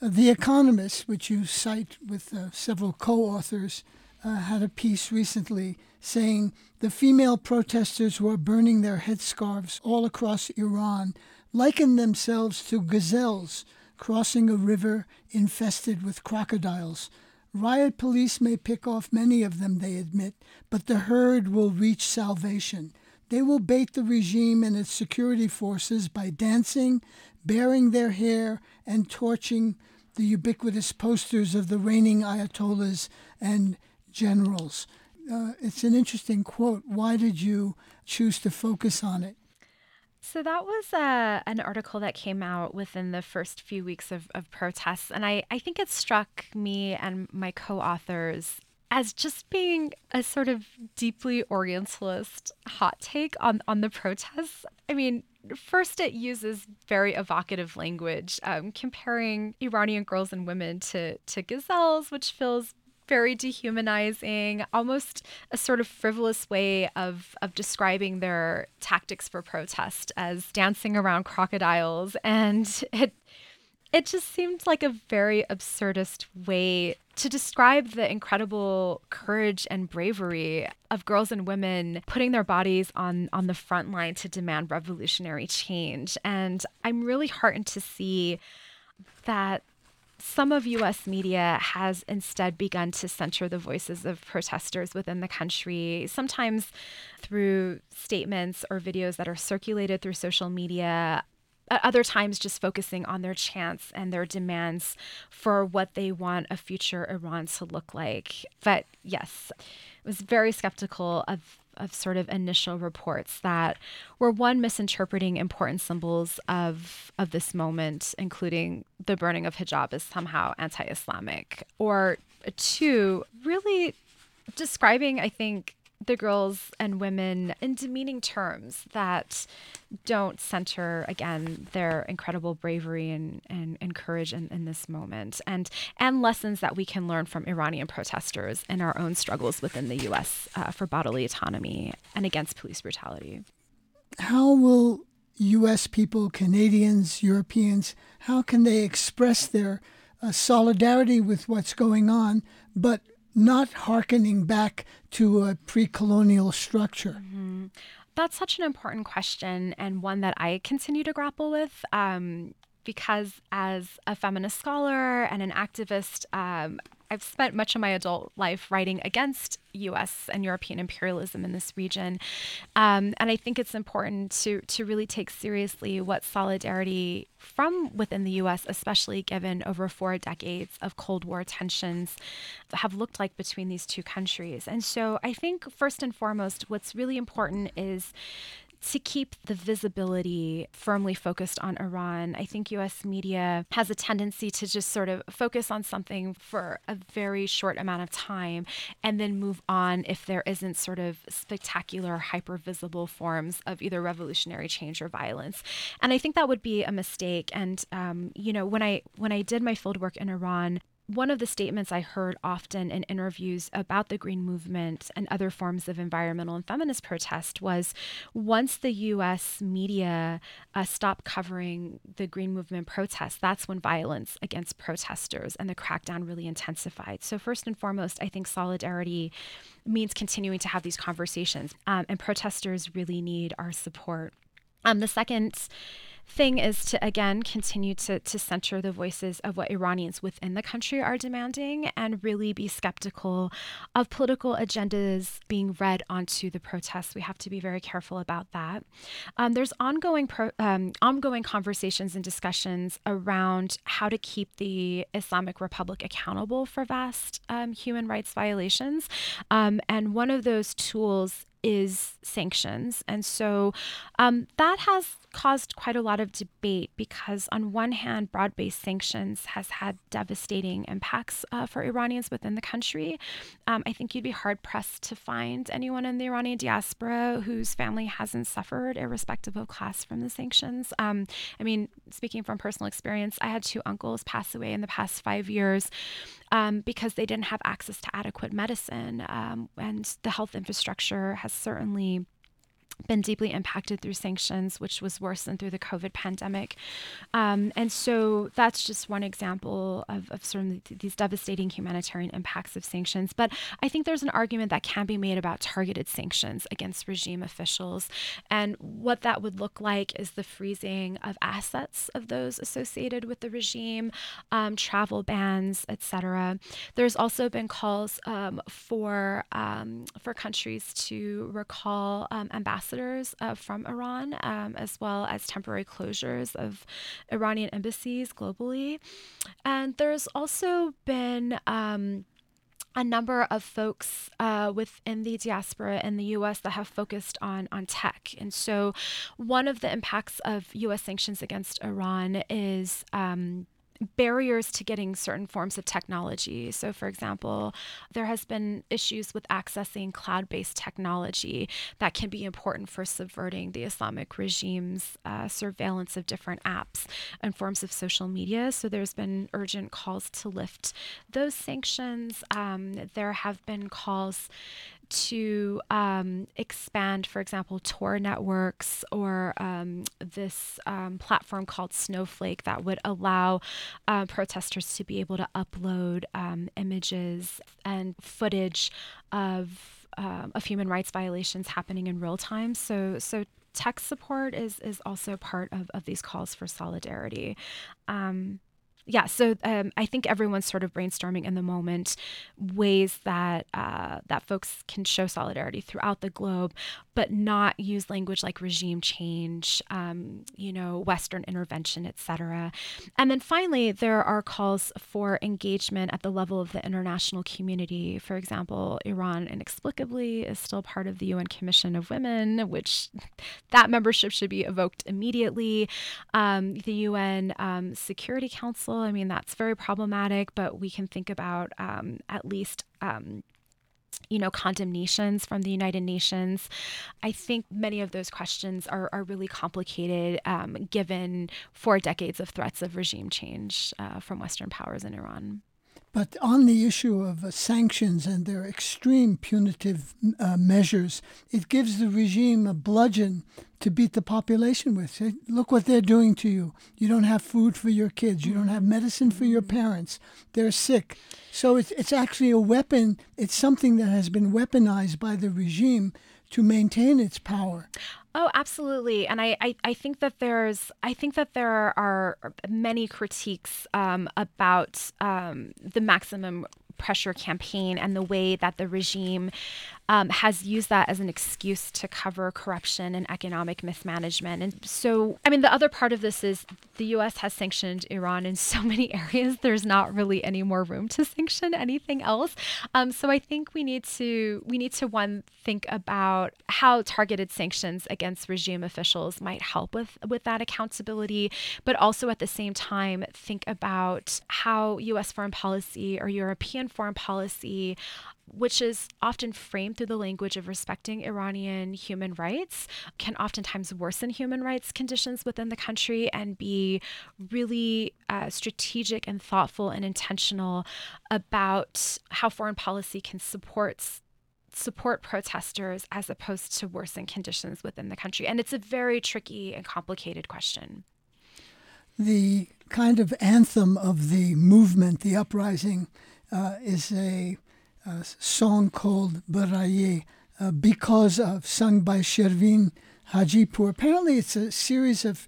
[SPEAKER 2] The Economist, which you cite with uh, several co authors, uh, had a piece recently saying the female protesters who are burning their headscarves all across Iran liken themselves to gazelles crossing a river infested with crocodiles. Riot police may pick off many of them, they admit, but the herd will reach salvation. They will bait the regime and its security forces by dancing, baring their hair, and torching the ubiquitous posters of the reigning ayatollahs and generals. Uh, it's an interesting quote. Why did you choose to focus on it?
[SPEAKER 1] So that was uh, an article that came out within the first few weeks of, of protests. And I, I think it struck me and my co authors as just being a sort of deeply Orientalist hot take on, on the protests. I mean, first, it uses very evocative language, um, comparing Iranian girls and women to, to gazelles, which feels very dehumanizing, almost a sort of frivolous way of of describing their tactics for protest as dancing around crocodiles. And it it just seemed like a very absurdist way to describe the incredible courage and bravery of girls and women putting their bodies on on the front line to demand revolutionary change. And i'm really heartened to see that some of US media has instead begun to center the voices of protesters within the country, sometimes through statements or videos that are circulated through social media. At other times, just focusing on their chants and their demands for what they want a future Iran to look like. But yes, I was very skeptical of of sort of initial reports that were one misinterpreting important symbols of of this moment, including the burning of hijab as somehow anti-Islamic, or two, really describing, I think, the girls and women in demeaning terms that don't center again their incredible bravery and, and, and courage in, in this moment and and lessons that we can learn from Iranian protesters and our own struggles within the US uh, for bodily autonomy and against police brutality.
[SPEAKER 2] How will US people, Canadians, Europeans, how can they express their uh, solidarity with what's going on, but not hearkening back to a pre colonial structure?
[SPEAKER 1] Mm-hmm. That's such an important question and one that I continue to grapple with. Um, because as a feminist scholar and an activist, um, I've spent much of my adult life writing against U.S. and European imperialism in this region, um, and I think it's important to to really take seriously what solidarity from within the U.S., especially given over four decades of Cold War tensions, have looked like between these two countries. And so, I think first and foremost, what's really important is to keep the visibility firmly focused on Iran. I think US media has a tendency to just sort of focus on something for a very short amount of time and then move on if there isn't sort of spectacular, hyper visible forms of either revolutionary change or violence. And I think that would be a mistake. And, um, you know, when I when I did my fieldwork in Iran, one of the statements I heard often in interviews about the Green Movement and other forms of environmental and feminist protest was once the US media uh, stopped covering the Green Movement protests, that's when violence against protesters and the crackdown really intensified. So, first and foremost, I think solidarity means continuing to have these conversations, um, and protesters really need our support. Um, the second thing is to again continue to, to center the voices of what Iranians within the country are demanding and really be skeptical of political agendas being read onto the protests. We have to be very careful about that. Um, there's ongoing pro, um, ongoing conversations and discussions around how to keep the Islamic Republic accountable for vast um, human rights violations, um, and one of those tools is sanctions. And so um, that has caused quite a lot of debate because, on one hand, broad based sanctions has had devastating impacts uh, for Iranians within the country. Um, I think you'd be hard pressed to find anyone in the Iranian diaspora whose family hasn't suffered, irrespective of class, from the sanctions. Um, I mean, speaking from personal experience, I had two uncles pass away in the past five years um, because they didn't have access to adequate medicine. Um, and the health infrastructure has certainly been deeply impacted through sanctions, which was worse than through the COVID pandemic. Um, and so that's just one example of, of sort of these devastating humanitarian impacts of sanctions. But I think there's an argument that can be made about targeted sanctions against regime officials. And what that would look like is the freezing of assets of those associated with the regime, um, travel bans, etc. There's also been calls um, for, um, for countries to recall um, ambassadors ambassadors uh, from Iran, um, as well as temporary closures of Iranian embassies globally. And there's also been um, a number of folks uh, within the diaspora in the US that have focused on, on tech. And so, one of the impacts of US sanctions against Iran is. Um, barriers to getting certain forms of technology. So, for example, there has been issues with accessing cloud-based technology that can be important for subverting the Islamic regime's uh, surveillance of different apps and forms of social media. So, there's been urgent calls to lift those sanctions. Um, there have been calls to um, expand, for example, Tor networks or um, this um, platform called Snowflake that would allow uh, protesters to be able to upload um, images and footage of um, of human rights violations happening in real time. So so tech support is is also part of, of these calls for solidarity. Um, yeah, so um, I think everyone's sort of brainstorming in the moment ways that uh, that folks can show solidarity throughout the globe, but not use language like regime change, um, you know, Western intervention, etc. And then finally, there are calls for engagement at the level of the international community. For example, Iran inexplicably is still part of the UN Commission of Women, which that membership should be evoked immediately. Um, the UN um, Security Council I mean, that's very problematic, but we can think about um, at least. Um, you know, condemnations from the United Nations. I think many of those questions are, are really complicated um, given four decades of threats of regime change uh, from Western powers in Iran.
[SPEAKER 2] But on the issue of uh, sanctions and their extreme punitive uh, measures, it gives the regime a bludgeon to beat the population with. Say, Look what they're doing to you. You don't have food for your kids. You don't have medicine for your parents. They're sick. So it's, it's actually a weapon. It's something that has been weaponized by the regime to maintain its power.
[SPEAKER 1] Oh, absolutely. And I, I, I, think that there's I think that there are many critiques um, about um, the maximum pressure campaign and the way that the regime um, has used that as an excuse to cover corruption and economic mismanagement. And so, I mean, the other part of this is the US has sanctioned Iran in so many areas, there's not really any more room to sanction anything else. Um, so I think we need to we need to one think about how targeted sanctions against regime officials might help with with that accountability, but also at the same time think about how US foreign policy or European foreign policy which is often framed through the language of respecting Iranian human rights, can oftentimes worsen human rights conditions within the country and be really uh, strategic and thoughtful and intentional about how foreign policy can support support protesters as opposed to worsen conditions within the country. And it's a very tricky and complicated question.
[SPEAKER 2] The kind of anthem of the movement, the uprising, uh, is a a song called Baraye uh, because of sung by Shervin Hajipour. Apparently, it's a series of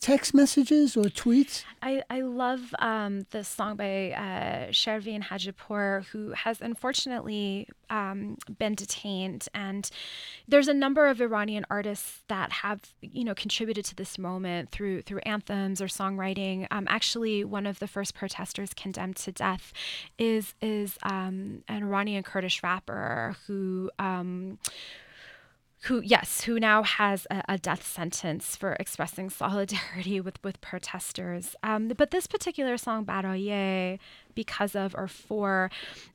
[SPEAKER 2] text messages or tweets?
[SPEAKER 1] I, I love um, the song by uh, Shervin Hajipour, who has unfortunately um, been detained. And there's a number of Iranian artists that have, you know, contributed to this moment through through anthems or songwriting. Um, actually, one of the first protesters condemned to death is is um, an Iranian Kurdish rapper who um, who yes who now has a, a, death sentence for expressing solidarity with with protesters um, but this particular song Baraye because of or for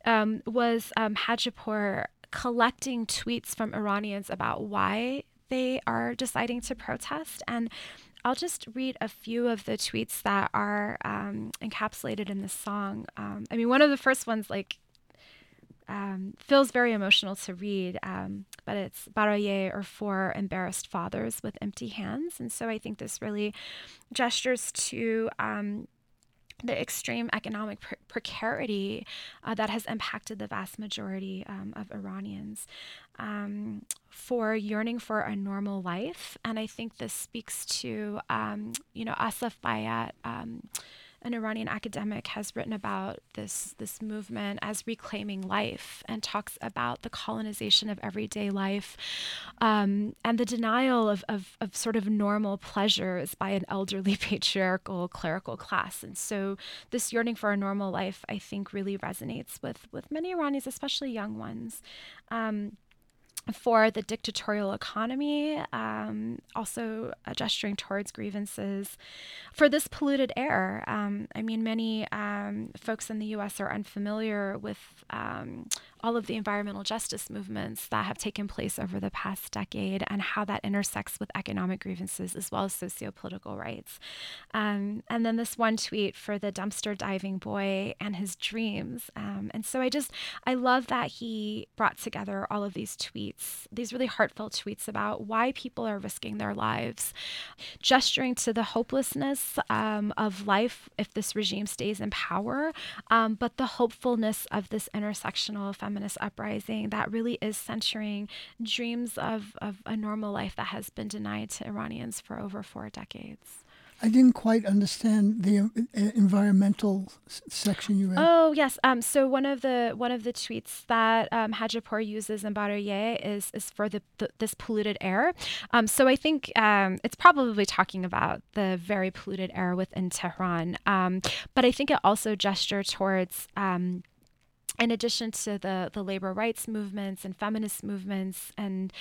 [SPEAKER 1] um, was um, Hajipour collecting tweets from Iranians about why they are deciding to protest and I'll just read a few of the tweets that are um, encapsulated in this song. Um, I mean, one of the first ones, like um, feels very emotional to read, um, but it's Baraye or For Embarrassed Fathers with Empty Hands. And so I think this really gestures to um, the extreme economic pre- precarity uh, that has impacted the vast majority um, of Iranians um, for yearning for a normal life. And I think this speaks to, um, you know, Asef Bayat an Iranian academic has written about this this movement as reclaiming life and talks about the colonization of everyday life um, and the denial of, of, of sort of normal pleasures by an elderly patriarchal clerical class. And so this yearning for a normal life, I think, really resonates with with many Iranians, especially young ones. Um, for the dictatorial economy, um, also uh, gesturing towards grievances for this polluted air. Um, I mean, many um, folks in the US are unfamiliar with um, all of the environmental justice movements that have taken place over the past decade and how that intersects with economic grievances as well as socio-political rights. Um, and then this one tweet for the dumpster diving boy and his dreams. Um, and so I just, I love that he brought together all of these tweets, these really heartfelt tweets about why people are risking their lives, gesturing to the hopelessness um, of life if this regime stays in power, um, but the hopefulness of this intersectional feminism feminist uprising that really is centering dreams of, of a normal life that has been denied to Iranians for over four decades.
[SPEAKER 2] I didn't quite understand the uh, environmental section you read.
[SPEAKER 1] Oh yes. Um, so one of the one of the tweets that um, Hajipour uses in Baraye is is for the, the this polluted air. Um, so I think um, it's probably talking about the very polluted air within Tehran. Um, but I think it also gestures towards um, in addition to the, the labor rights movements and feminist movements and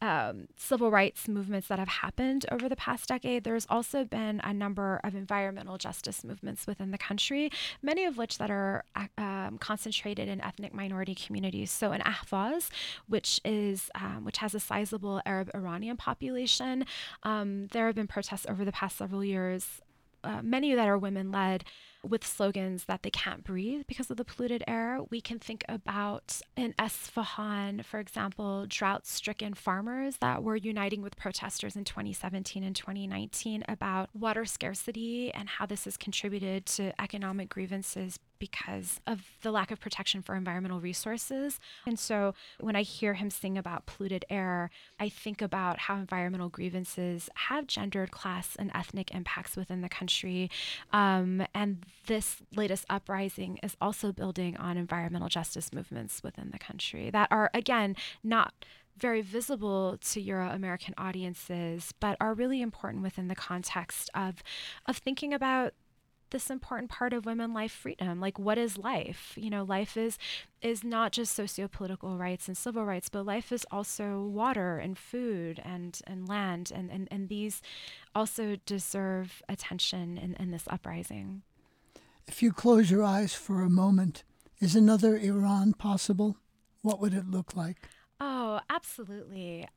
[SPEAKER 1] um, civil rights movements that have happened over the past decade, there's also been a number of environmental justice movements within the country, many of which that are um, concentrated in ethnic minority communities. So in Ahvaz, which is um, which has a sizable Arab Iranian population, um, there have been protests over the past several years uh, many that are women led with slogans that they can't breathe because of the polluted air. We can think about in Esfahan, for example, drought stricken farmers that were uniting with protesters in 2017 and 2019 about water scarcity and how this has contributed to economic grievances because of the lack of protection for environmental resources. And so when I hear him sing about polluted air, I think about how environmental grievances have gendered class and ethnic impacts within the country. Um, and this latest uprising is also building on environmental justice movements within the country that are, again, not very visible to Euro American audiences, but are really important within the context of, of thinking about this important part of women life freedom like what is life? You know life is is not just socio-political rights and civil rights but life is also water and food and and land and and, and these also deserve attention in, in this uprising.
[SPEAKER 2] If you close your eyes for a moment is another iran possible? What would it look like?
[SPEAKER 1] Oh absolutely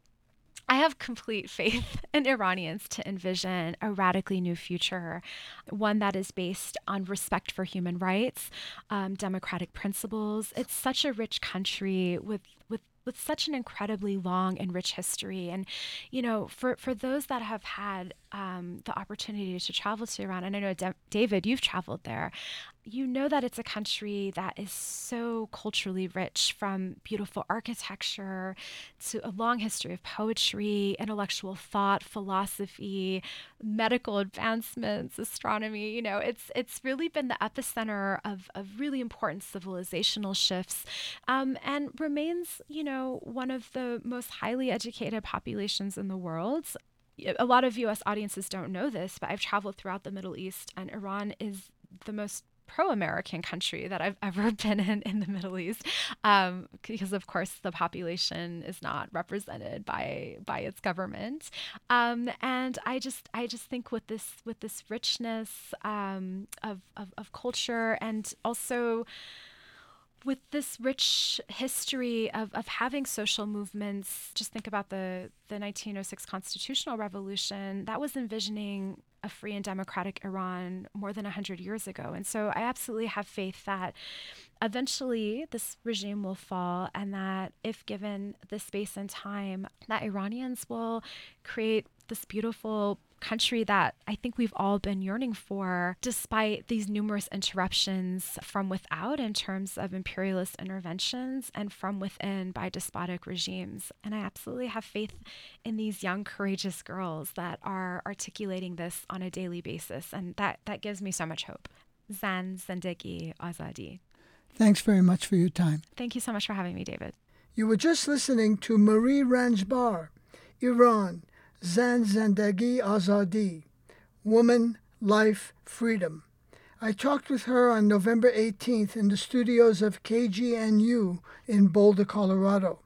[SPEAKER 1] I have complete faith in Iranians to envision a radically new future, one that is based on respect for human rights, um, democratic principles. It's such a rich country with with with such an incredibly long and rich history. And, you know, for, for those that have had um, the opportunity to travel to Iran, and I know, David, you've traveled there, you know that it's a country that is so culturally rich from beautiful architecture to a long history of poetry, intellectual thought, philosophy, medical advancements, astronomy. You know, it's it's really been the epicenter of, of really important civilizational shifts um, and remains, you know, one of the most highly educated populations in the world a lot of US audiences don't know this, but I've traveled throughout the Middle East, and Iran is the most pro-American country that I've ever been in in the Middle East, um, because of course the population is not represented by by its government, um, and I just I just think with this with this richness um, of, of of culture and also with this rich history of, of having social movements, just think about the, the 1906 constitutional revolution, that was envisioning a free and democratic Iran more than 100 years ago. And so I absolutely have faith that eventually this regime will fall and that if given the space and time that Iranians will create this beautiful country that I think we've all been yearning for, despite these numerous interruptions from without in terms of imperialist interventions and from within by despotic regimes. And I absolutely have faith in these young, courageous girls that are articulating this on a daily basis. And that, that gives me so much hope. Zan Zendegi Azadi.
[SPEAKER 2] Thanks very much for your time.
[SPEAKER 1] Thank you so much for having me, David.
[SPEAKER 2] You were just listening to Marie Ranjbar, Iran, Zan Zendegi Azadi, Woman, Life, Freedom. I talked with her on November 18th in the studios of KGNU in Boulder, Colorado.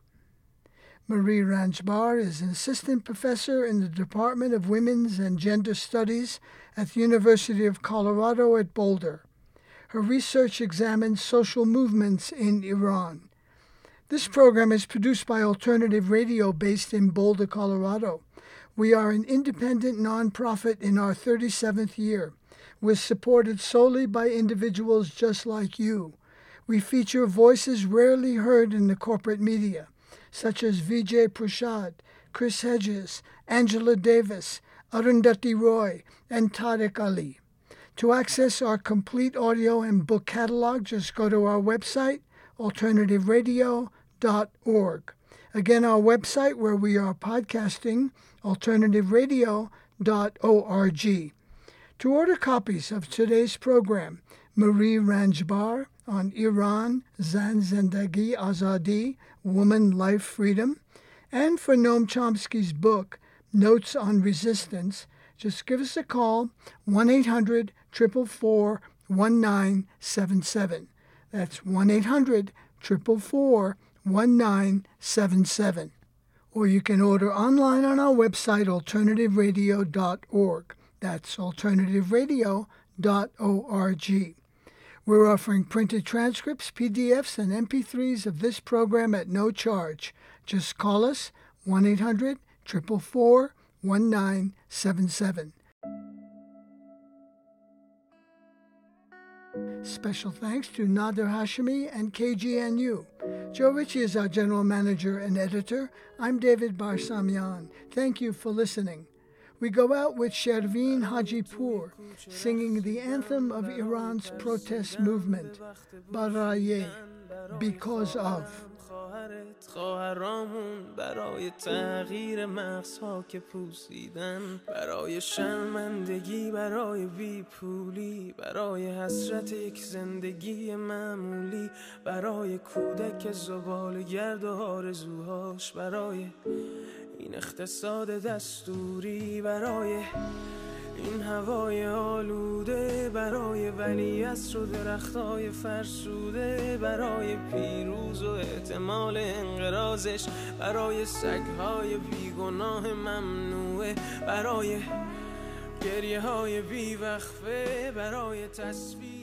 [SPEAKER 2] Marie Ranjbar is an assistant professor in the Department of Women's and Gender Studies at the University of Colorado at Boulder. Her research examines social movements in Iran. This program is produced by Alternative Radio based in Boulder, Colorado. We are an independent nonprofit in our 37th year. We're supported solely by individuals just like you. We feature voices rarely heard in the corporate media, such as Vijay Prashad, Chris Hedges, Angela Davis, Arundhati Roy, and Tariq Ali. To access our complete audio and book catalog, just go to our website, alternativeradio.org. Again, our website where we are podcasting, alternativeradio.org. To order copies of today's program, Marie Ranjbar on Iran, Zan Zendegi Azadi, Woman, Life, Freedom, and for Noam Chomsky's book, Notes on Resistance, just give us a call, 1 800 444 1977. That's 1 800 444 1977. Or you can order online on our website, alternativeradio.org. That's alternativeradio.org. We're offering printed transcripts, PDFs, and MP3s of this program at no charge. Just call us 1 800 444 1977. Special thanks to Nader Hashemi and KGNU. Joe Ritchie is our general manager and editor. I'm David Barsamian. Thank you for listening. We go out with Shervin Hajipour singing the anthem of Iran's protest movement, Baraye, because of.
[SPEAKER 3] خواهرت. خواهرامون برای تغییر مغزها که پوسیدن برای شرمندگی برای بیپولی برای حسرت یک زندگی معمولی برای کودک زبال گرد و آرزوهاش برای این اقتصاد دستوری برای این هوای آلوده برای ولیعصر و درختای فرسوده برای پیروز و احتمال انقرازش برای سگهای بیگناه ممنوعه برای گریه های بیوقفه برای تصویر